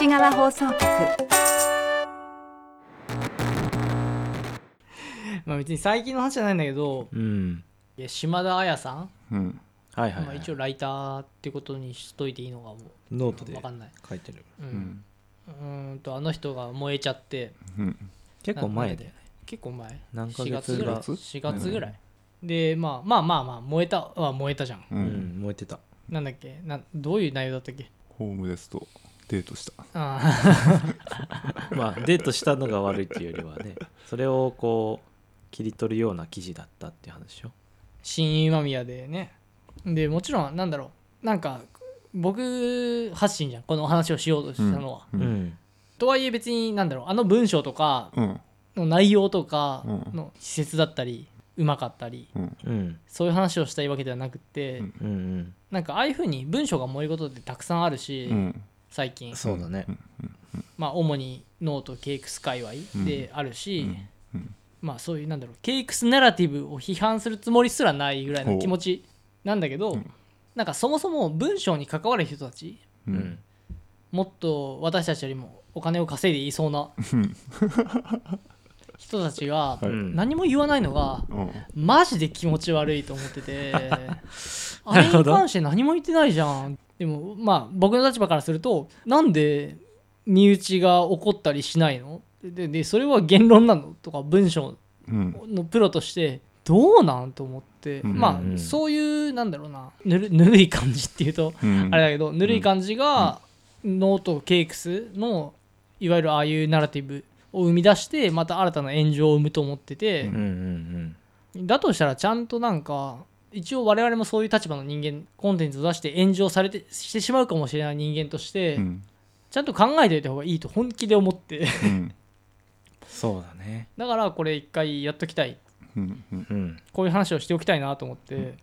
西側放送局。まあ別に最近の話じゃないんだけどうん。いや島田彩さん、うん。はいはい、はい。まあ、一応ライターってことにしといていいのかもノートで分かんない。書いてる。ううん。んうーんとあの人が燃えちゃって。うん。結構前で。結構前。何ヶ4月ぐらい。4月？ぐらい、でまあまあまあまあ燃えたは燃えたじゃん。ううんん燃えてた。なんだっけ？などういう内容だったっけ？ホームレスとデートした。あ まあデートしたのが悪いっていうよりはねそれをこう切り取るような記事だったっていう話でしょ？新今宮でね。でもちろんなんだろう。なんか僕発信じゃん。この話をしようとしたのは、ううん。ん。とはいえ別になんだろう。あの文章とかうん。の内容とかうん。の施設だったりうまかったりうん。うん。そういう話をしたいわけではなくって、うん。うんうん。なんかああいうふうに文章が燃えることってたくさんあるし、うん最近。そうだね。まあ主にノートケークス界隈であるし、うんまあそういうなんだろうケークスナラティブを批判するつもりすらないぐらいの気持ちなんだけど、う。んなんかそもそも文章に関わる人たちううん。んもっと私たちよりもお金を稼いでいそうな 人たちがうん何も言わないのがうん。マジで気持ち悪いと思ってて あれに関して何も言ってないじゃんでもまあ僕の立場からするとなんで身内が怒ったりしないの？ででそれは言論なの？とか文章うん。のプロとしてどうなん？と思って、うん。まうん。あそういうなんだろうな。ぬるぬるい感じっていうとうん。あれだけどぬるい感じがノートケークスのいわゆるああいうナラティブを生み出してまた新たな炎上を生むと思ってて、うんうん。だとしたらちゃんとなんか一応我々もそういう立場の人間コンテンツを出して炎上されてしてしまうかもしれない人間として、うん。ちゃんと考えておいた方がいいと本気で思って。うん。そうだね。だからこれ一回やっときたい。うん。うん。うんこういう話をしておきたいなと思って、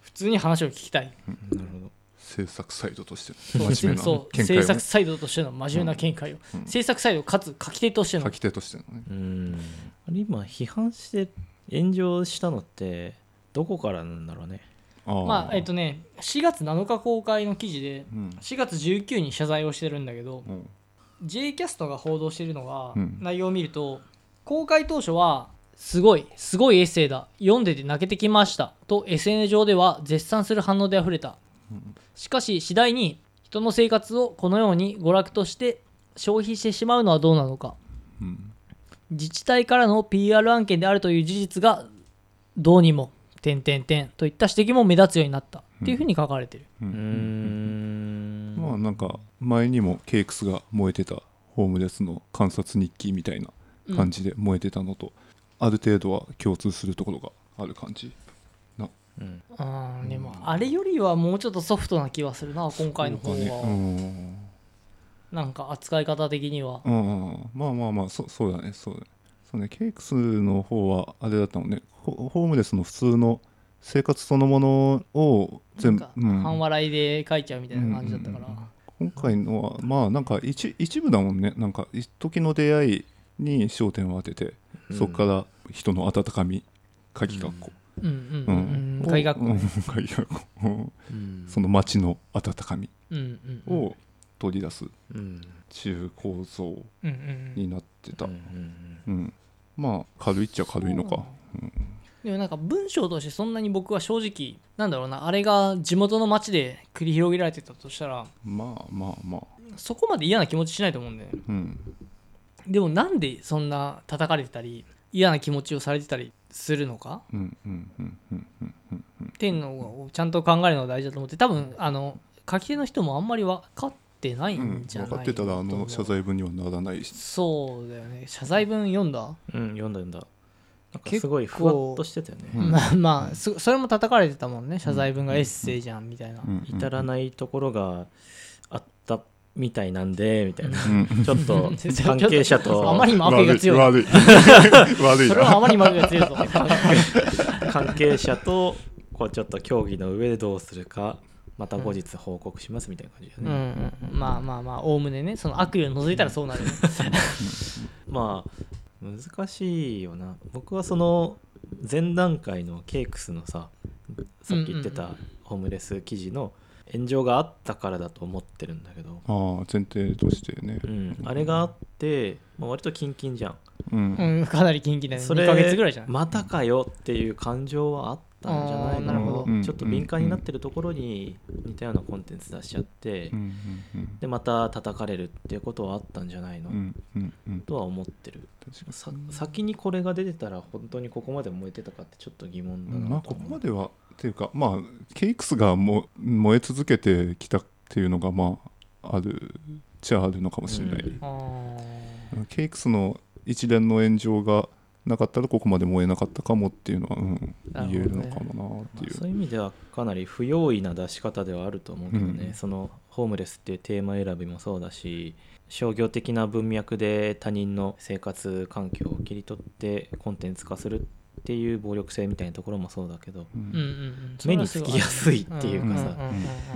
普通に話を聞きたい。なるほど。制作サイドとしてそうの真面目なそう見解をね。制作サイドとしての真面目な見解を、うん。制作サイドかつ書き手としての。書き手としてのね。うん。あれ今批判して炎上したのってどこからなんだろうね。まあえっとね4月7日公開の記事でうん。4月19に謝罪をしてるんだけどうん。J キャストが報道しているのが、うん。内容を見ると公開当初はすごいすごいエッセイだ。読んでて泣けてきました。と SNS 上では絶賛する反応であふれた。うん。しかし次第に人の生活をこのように娯楽として消費してしまうのはどうなのか。うん。自治体からの PR 案件であるという事実がどうにも点点点といった指摘も目立つようになったっていうふうに書かれてる、ううん。ん。まあなんか前にもケークスが燃えてたホームレスの観察日記みたいな感じで燃えてたのと、ある程度は共通するところがある感じうんうんでもあれよりはもうちょっとソフトな気はするな今回の方そうかが、ねなんか扱い方的には。うんうんうん。まあまあまあそそうだねそうだね。そうねケークスの方はあれだったもんねホホームレスの普通の生活そのものを全部うん。半笑いで書いちゃうみたいな感じだったから、うん今回のはまあなんか一一部だもんね。なんか一時の出会いに焦点を当てて、そこから人の温かみ鍵括弧。うん。うん。うん。うん。を鍵括弧うん。鍵その街の温かみうん。うん。うん。を取り出すうん。中構造うん。うん。になってた、うん。うん。まあ軽いっちゃ軽いのか、でもなんか文章としてそんなに僕は正直なんだろうなあれが地元の町で繰り広げられてたとしたらまあまあまあ。そこまで嫌な気持ちしないと思うんだよね。うん。でもなんでそんな叩かれてたり嫌な気持ちをされてたりするのか？うんうんうんうんうんうんっていうのをちゃんと考えるのが大事だと思って多分あの書き手の人もあんまり分かってないうんんじゃない分かってたらあの謝罪文にはならないし。そうだよね。謝罪文読んだ、うん読んだ読んだなんか結構すごいふわっとしてたよね、うん。まあまあそそれも叩かれてたもんね。謝罪文がエッセイじゃんみたいな、うん。至らないところがあったみたいな。ん。でみたいなうん。ちょっとちょっと関係者と。あまりにも悪意が強い悪い。悪い。それはあまりにも悪意が強い。ぞ関係者とこうちょっと協議の上でどうするかまた後日報告しますみたい。な感じだうんね、うんまあまあまあおおむねねその悪意を除い。たらそうなるまあ難しいよな。僕はその前段階のケークスのささっき言ってたホームレス記事の炎上があったからだと思ってるんだけど、ああ前提としてね。うん、あれがあって、まあ、割とキンキンじゃん。うん。うん、かなり近畿だよね。それ2ヶ月ぐらいじゃん、またかよっていう感情はあったんじゃないあーなるほど。うんちょっと敏感になってるところに似たようなコンテンツ出しちゃって、うんうん。でまた叩かれるっていうことはあったんじゃないの、うんうんうん。とは思ってるさ先にこれが出てたら本当にここまで燃えてたかってちょっと疑問だにまあここまではっていうかまあケイクスがも燃え続けてきたっていうのがまああるっちゃあるのかもしれない、うん。あケイクスの一連の炎上がなかったらここまで燃えなかったかもっていうのは、うん、言えるのかもなっていう、そういう意味ではかなり不用意な出し方ではあると思うけどね、うん。そのホームレスっていうテーマ選びもそうだし商業的な文脈で他人の生活環境を切り取ってコンテンツ化するっていう暴力性みたいなところもそうだけど、うん。目につきやすいっていうかさ。んんう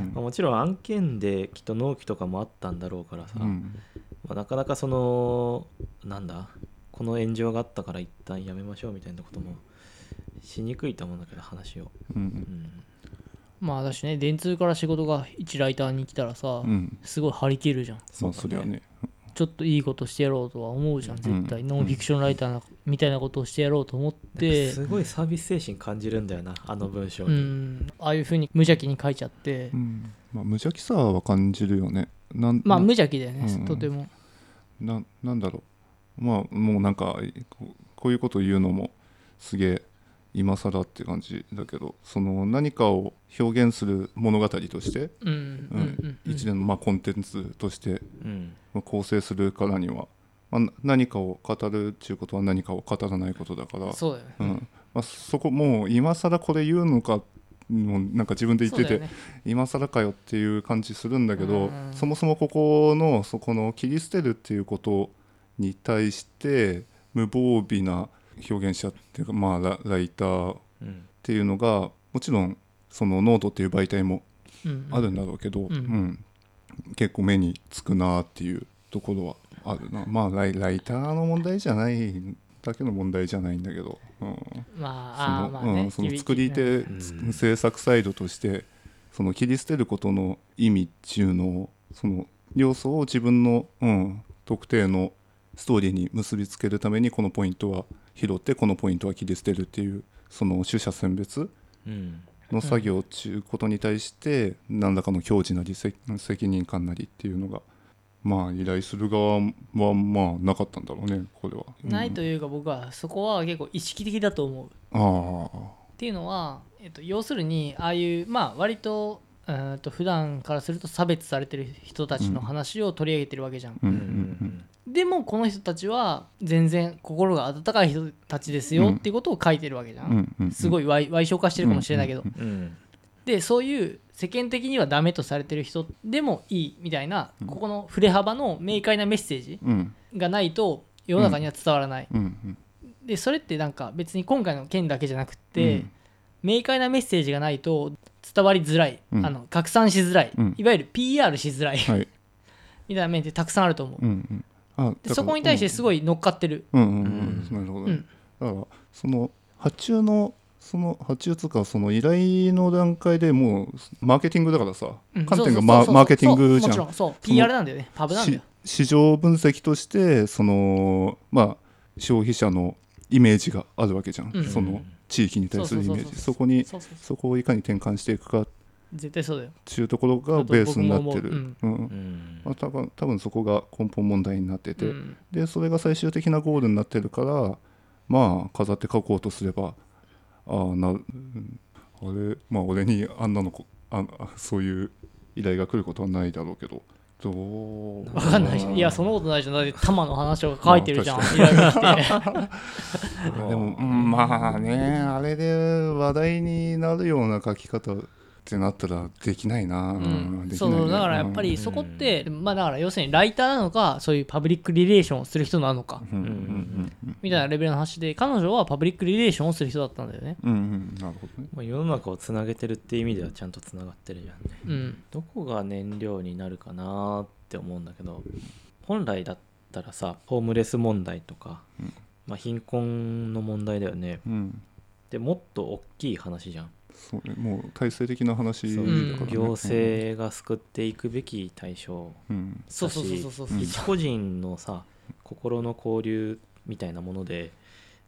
んうん。まあもちろん案件できっと納期とかもあったんだろうからさ、うん。まあ、なかなかそのなんだこの炎上があったから一旦やめましょうみたいなこともしにくいと思うんだけど話を、うんうん、まあ私ね電通から仕事が一ライターに来たらさ、うん。すごい張り切るじゃん。まあそりゃね。ちょっといいことしてやろうとは思うじゃん絶対、うん。ノンフィクションライターなみたいなことをしてやろうと思って。すごいサービス精神感じるんだよなあの文章うに、ん。ああいうふうに無邪気に書いちゃって、うん。まあ、無邪気さは感じるよね。なんまあ無な邪気だよね、うん。とても。ななんだろうまあもうなんかこういうこと言うのもすげえ今更って感じだけどその何かを表現する物語として、一連のまあコンテンツとして構成するからには、まあ、な何かを語るっていうことは何かを語らないことだから。そうだよね、うん。まあ、そこもう今更これ言うのかもうなんか自分で言ってて、ね。今更かよっていう感じするんだけど、うん。そもそもここのそこの切り捨てるっていうことに対して無防備な表現者っていうかまあラライターっうんていうのがもちろんそのノートっていう媒体もうんあるんだろうけど、ん。うん。結構目につくなっていうところはあるな。まあライライターの問題じゃないだけの問題じゃないんだけど、うん、まそああーまあね、のうん、その作り手、うん。制作サイドとしてその切り捨てることの意味っていうのをその要素を自分の、うん、特定のストーリーに結びつけるためにこのポイントは拾ってこのポイントは切り捨てるっていうその取捨選別うん。の作業っていうことに対して何らかの教示なり責責任感なりっていうのがまあ依頼する側はまあなかったんだろうねこれは。ないというか僕はそこは結構意識的だと思う。っていうのは、えっと、要するにああいうまあ割とと普段からすると差別されてる人たちの話を取り上げてるわけじゃんでもこの人たちは全然心が温かい人たちですよっていうことを書いてるわけじゃん、すごい歪歪償化してるかもしれないけど、でそういう世間的にはダメとされてる人でもいいみたいな、ここの振れ幅の明快なメッセージうん。がないと世の中には伝わらない、でそれってなんか別に今回の件だけじゃなくて、うん。明快なメッセージがないと伝わりづらい、うん。あの拡散しづらい、うん。いわゆる PR しづらい。はい。みたいな面ってたくさんあると思う、でそこに対してすごい乗っかってる、うん。うんうんなるほど、うん。だからその発注のその発注つうかその依頼の段階でもうマーケティングだからさ、うん。観点がママーケティングじゃん。そうもちろんそう PR なんだよね。パブなんだよ。し市場分析としてそのまあ消費者のイメージがあるわけじゃん、うん。その地域に対するイメージ。そこにそうそうそう。そこをいかに転換していくかっ絶対そうだよ。ていうところがベースになってる、多分多分そこが根本問題になってて、うん。でそれが最終的なゴールになってるからまあ飾って書こうとすればああなうん。あれまあ俺にあんなのこああそういう依頼が来ることはないだろうけど。どう？分かんない。しいやそのことないじゃん。だって玉の話を書いてるじゃん、ま依頼が来て。でも、うんまあねあれで話題になるような書き方ってなったらできないな、ううん。ん、できないね。そうだからやっぱりそこって、まあだから要するにライターなのかそういうパブリックリレーションをする人なのか。うんうんうんみたいなレベルの話で彼女はパブリックリレーションをする人だったんだよね。うんうんうん。なるほどね。まあ、世の中をつなげてるっていう意味ではちゃんとつながってるじゃんね。うん。どこが燃料になるかなって思うんだけど本来だったらさホームレス問題とか、うん。まあ、貧困の問題だよね。うん。でってもっと大きい話じゃんそうねもう体制的な話だからね、うん。行政が救っていくべき対象うん。そうそうそうそうそうそう。うん一個人のさ心の交流みたいなもので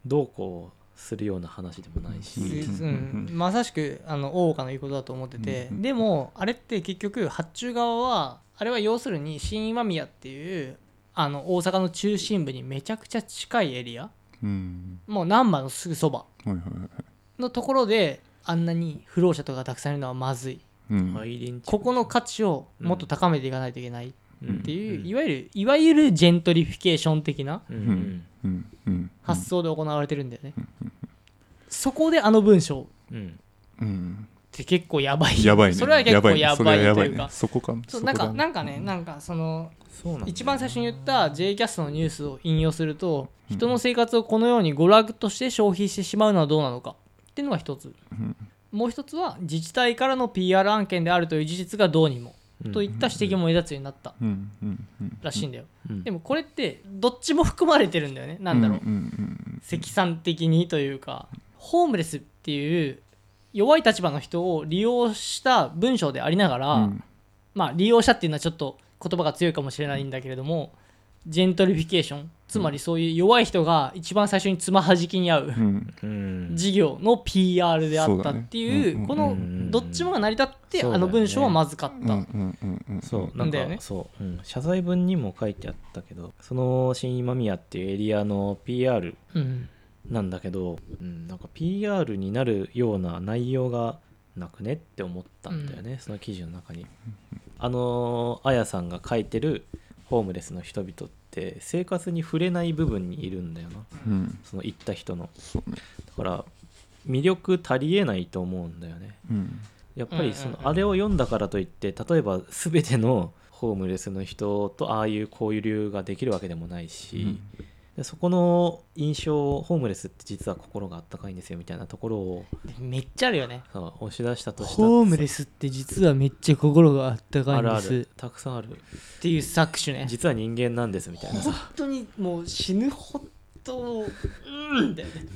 どうこうするような話でもないし、うん。まさしくあの大岡の言うことだと思ってて、うん。でもあれって結局発注側はあれは要するに新今宮っていうあの大阪の中心部にめちゃくちゃ近いエリア。うん。もう難波のすぐそばのところであんなに浮浪者とかがたくさんいるのはまずい。うん。ここの価値をもっと高めていかないといけない。っうん。ていう、うん。いわゆるいわゆるジェントリフィケーション的な発想で行われてるん。だよね、そこであの文章うん。うん。って結構やばいやばいねそれは結構やそばいというかそこかそうなん。かなん。かねなん。かその一番最初に言った J キャストのニュースを引用すると人の生活をこのように娯楽として消費してしまうのはどうなのかっていうのが一つ。うん。もう一つは自治体からの PR 案件であるという事実がどうにも。うん。といった指摘も目立つようになった。うん。うん。うん。らしいんだよ。うん。でもこれってどっちも含まれてるんだよね。なんだろう。うん。うん。積算的にというかホームレスっていう弱い立場の人を利用した文章でありながら、うん。まあ利用者っていうのはちょっと言葉が強いかもしれないんだけれどもジェントリフィケーションつまりそういう弱い人が一番最初につまはじきに合ううん。うん。事業の PR であったっていうね。このうん。うん。どっちもが成り立ってあの文章はまずかった、うん。うん。うん。うん。そうなんかだよね。そう、うん、謝罪文にも書いてあったけどその新今宮っていうエリアの PR うん。なんだけど、うん、なんか PR になるような内容がなくねって思ったんだよね、その記事の中に。あのあやさんが書いてるホームレスの人々って生活に触れない部分にいるんだよな。うん。その行った人の。ね。だから魅力足りえないと思うんだよね。うん。やっぱりそのうんうん。うんあれを読んだからといって例えば全てのホームレスの人とああいう交流ができるわけでもないし、でそこの印象ホームレスって実は心があったかいんですよみたいなところをめっちゃあるよね。さ押し出したとしたホームレスって実はめっちゃ心があったかいんです。るたくさんある。っていう搾取ね。実は人間なんですみたいなさ。本当にもう死ぬほどうんだよね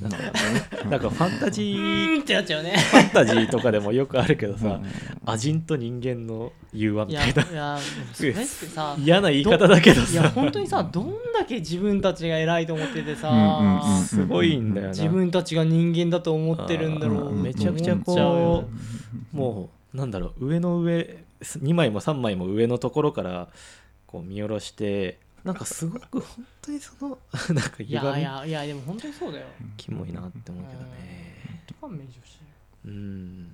なんかファンタジうーんってなっちゃうね。ファンタジーとかでもよくあるけどさ。う んアジンと人間の融和みたいないやそれってさ 嫌な言い方だけどいやさ本当にさどんだけ自分たちが偉いと思っててさ、すごいんだよな自分たちが人間だと思ってるんだろう、うんめちゃくちゃこうもうなんだろう上の上2枚も3枚も上のところからこう見下ろしてなんかすごく本当にその なんかいやいやいやでも本当にそうだよ。キモいなって思うけどね。うん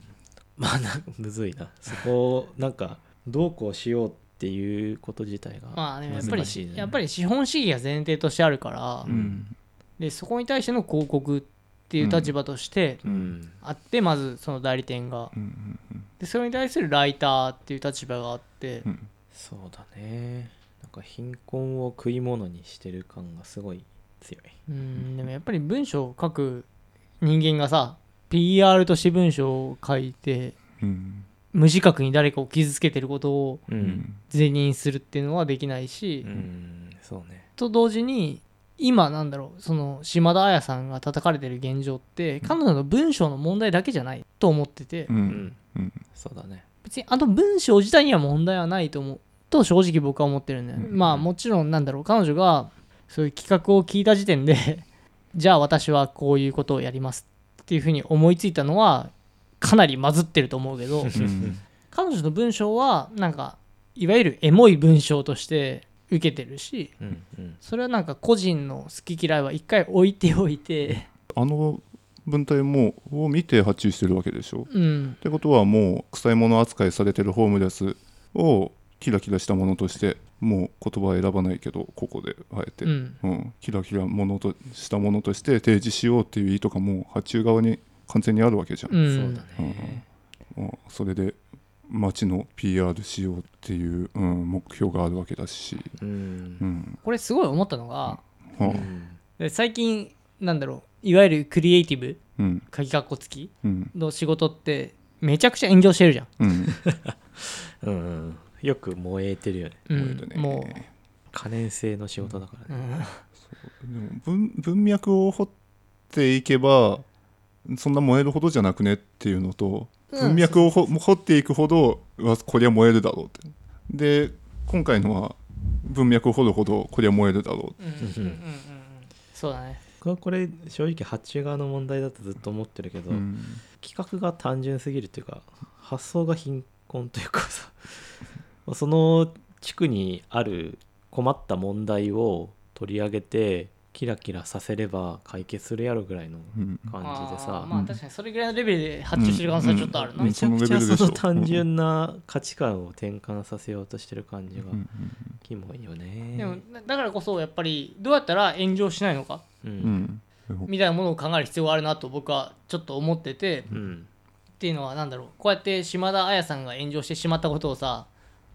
まあなんかむずいな。そこをなんかどうこうしようっていうこと自体がまあでもやっぱり、やっぱり資本主義が前提としてあるから、うん。でそこに対しての広告っていう立場としてうん。あって、まずその代理店が。うん。でそれに対するライターっていう立場があって、うん。そうだね。なんか貧困を食い物にしてる感がすごい強い。うんでもやっぱり文章を書く人間がさ PR として文章を書いてうん。無自覚に誰かを傷つけてることを是認するっていうのはできないし、うん。そうね。と同時に今なんだろうその島田彩さんが叩かれてる現状って彼女の文章の問題だけじゃないと思ってて、ううん。んうん。そうだね。別にあの文章自体には問題はないと思うと正直僕は思ってるんだよ、うん。まあもちろんなんだろう彼女がそういう企画を聞いた時点で じゃあ私はこういうことをやりますっていうふうに思いついたのはかなりまずってると思うけどうん。彼女の文章はなんかいわゆるエモい文章として受けてるしうんうん。それはなんか個人の好き嫌いは一回置いておいてあの文体もを見て発注してるわけでしょ？うん。ってことはもう臭いもの扱いされてるホームレスをキラキラしたものとしてもう言葉は選ばないけどここであえて、ううん。んキラキラものとしたものとして提示しようっていう意図がもう発注側に完全にあるわけじゃん、うん。そうだね。もうそれで街の PR しようっていう、うん、目標があるわけだし、うん。うん。これすごい思ったのがはあうん。で最近なんだろういわゆるクリエイティブうん。鍵かっこつきうん。の仕事ってめちゃくちゃ炎上してるじゃん。うん うんよく燃えてるよね。うん燃えるね。も可燃性の仕事だからう、う。ねん文文脈を掘っていけばそんな燃えるほどじゃなくねっていうのとうん。文脈をほ掘っていくほどこりゃ燃えるだろうって。で今回のは文脈を掘るほどこりゃ燃えるだろうんうんうんうんうん。そうだね。僕はこれ正直発注側の問題だとずっと思ってるけど、う、うん。企画が単純すぎるっていうか発想が貧困というかさその地区にある困った問題を取り上げてキラキラさせれば解決するやろぐらいのうん感じでさ。あーまあ確かにそれぐらいのレベルで発注してる可能性はちょっとあるな、うん。めちゃくちゃその単純な価値観を転換させようとしてる感じがうんキモいよね。でもだだからこそやっぱりどうやったら炎上しないのかううん。んうん。みたいなものを考える必要があるなと僕はちょっと思ってて。うん。っていうのは何だろう。こうやって島田彩さんが炎上してしまったことをさ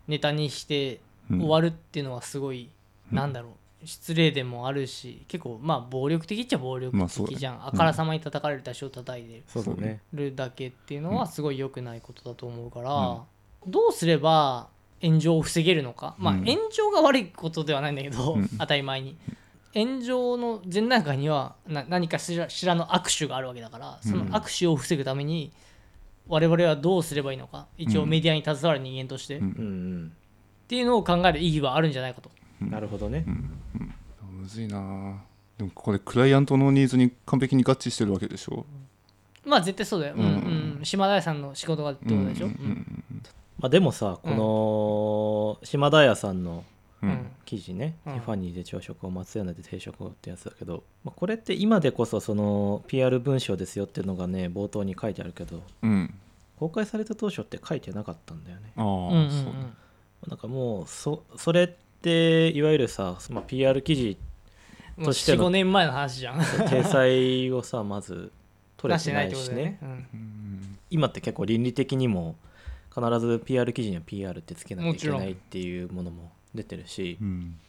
ネタにしてうん終わるっていうのはすごい、うん。なんだろう。失礼でもあるし結構まあ暴力的っちゃ暴力的じゃん、あからさまに叩かれる足を叩いてる。だけっていうのはすごい良くないことだと思うから、どうすれば炎上を防げるのか。まあうん炎上が悪いことではないんだけど、うん。当たり前に。炎上の前段階にはな何かしらしらの握手があるわけだからその握手を防ぐために我々はどうすればいいのか。一応メディアに携わる人間として、うん。っうんていうのを考える意義はあるんじゃないかと。うん。なるほどね。むずいな。でもこれクライアントのニーズに完璧に合致してるわけでしょ。まあ絶対そうだよ。うん。うんうん、島田屋さんの仕事がってことでしょ。うまあでもさこの島田屋さんの記事ね、うん。ティファニーで朝食を松屋で定食をってやつだけど、まあ、これって今でこそその PR 文章ですよっていうのがね冒頭に書いてあるけどうん。公開された当初って書いてなかったんだよね。ああ、うんうんうん。そうなんかもうそそれっていわゆるさ、まあ、PR 記事としての4、5年前の話じゃん。体裁をさまず取れてないいしね。今って結構倫理的にも必ず PR 記事には PR ってつけなきゃいけないっていうものも出てるし。うん。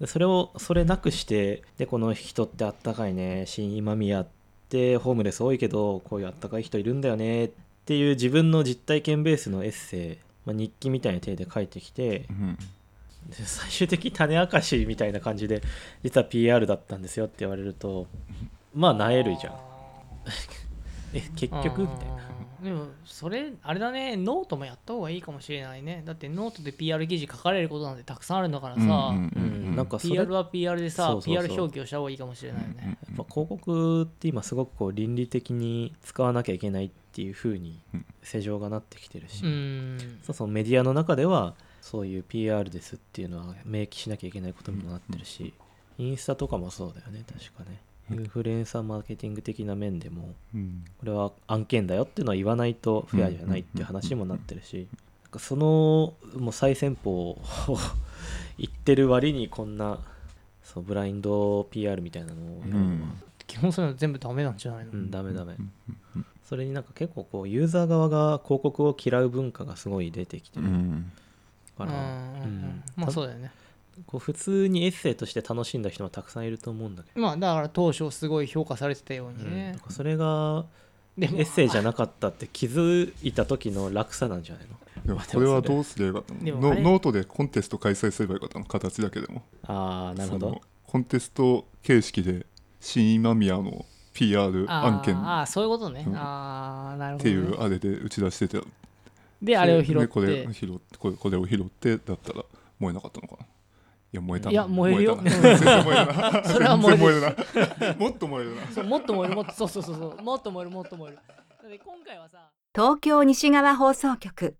でそれをそれなくしてでこの人ってあったかいね。新今宮ってホームレス多いけどこういうあったかい人いるんだよね。っていう自分の実体験ベースのエッセイ、まあ、日記みたいな体で書いてきて。うん。で最終的に種明かしみたいな感じで実は PR だったんですよって言われるとまあなえるじゃん。え結局？みたいなな。でもそれあれだね。ノートもやった方がいいかもしれないね。だってノートで PR 記事書かれることなんてたくさんあるんだからさ、うんうんなんかそれ PR は PR でさそうそうそう。PR 表記をした方がいいかもしれないよね、やっぱ広告って今すごくこう倫理的に使わなきゃいけないっていう風にうん。世情がなってきてるし、うん。そうそうメディアの中ではそういう PR ですっていうのは明記しなきゃいけないことにもなってるし、インスタとかもそうだよね確かねインフルエンサーマーケティング的な面でもうん。これは案件だよっていうのは言わないとフェアじゃないっていう話にもなってるしなんかそのもう最先鋒を言ってる割にこんなそうブラインド PR みたいなのをやるのは、基本そういうの全部ダメなんじゃないの、うん、ダメダメ。うん。うん。それになんか結構こうユーザー側が広告を嫌う文化がすごい出てきてるうんから、うん。うん。うん。まあそうだよねこう普通にエッセイとして楽しんだ人もたくさんいると思うんだけど、まあだから当初すごい評価されてたようにうん。なねん、かそれがエでもッセイじゃなかったって気づいた時の落差なんじゃないの？これはどうすればよノノートでコンテスト開催すればよかったの形だけでも。ああなるほど。コンテスト形式で新今宮の PR あ案件。あーそういうことね、うん。ああなるほど、てね、いうあれで打ち出しててであれを拾って。でこれ拾ってこれこれを拾ってだったら燃えなかったのかな。いや燃えたな。いや燃えるよ。それは燃える。もっと燃えるな。そうもっと燃える。もっとそうそうそうそう。もっと燃えるもっと燃える。今回はさ。東京西側放送局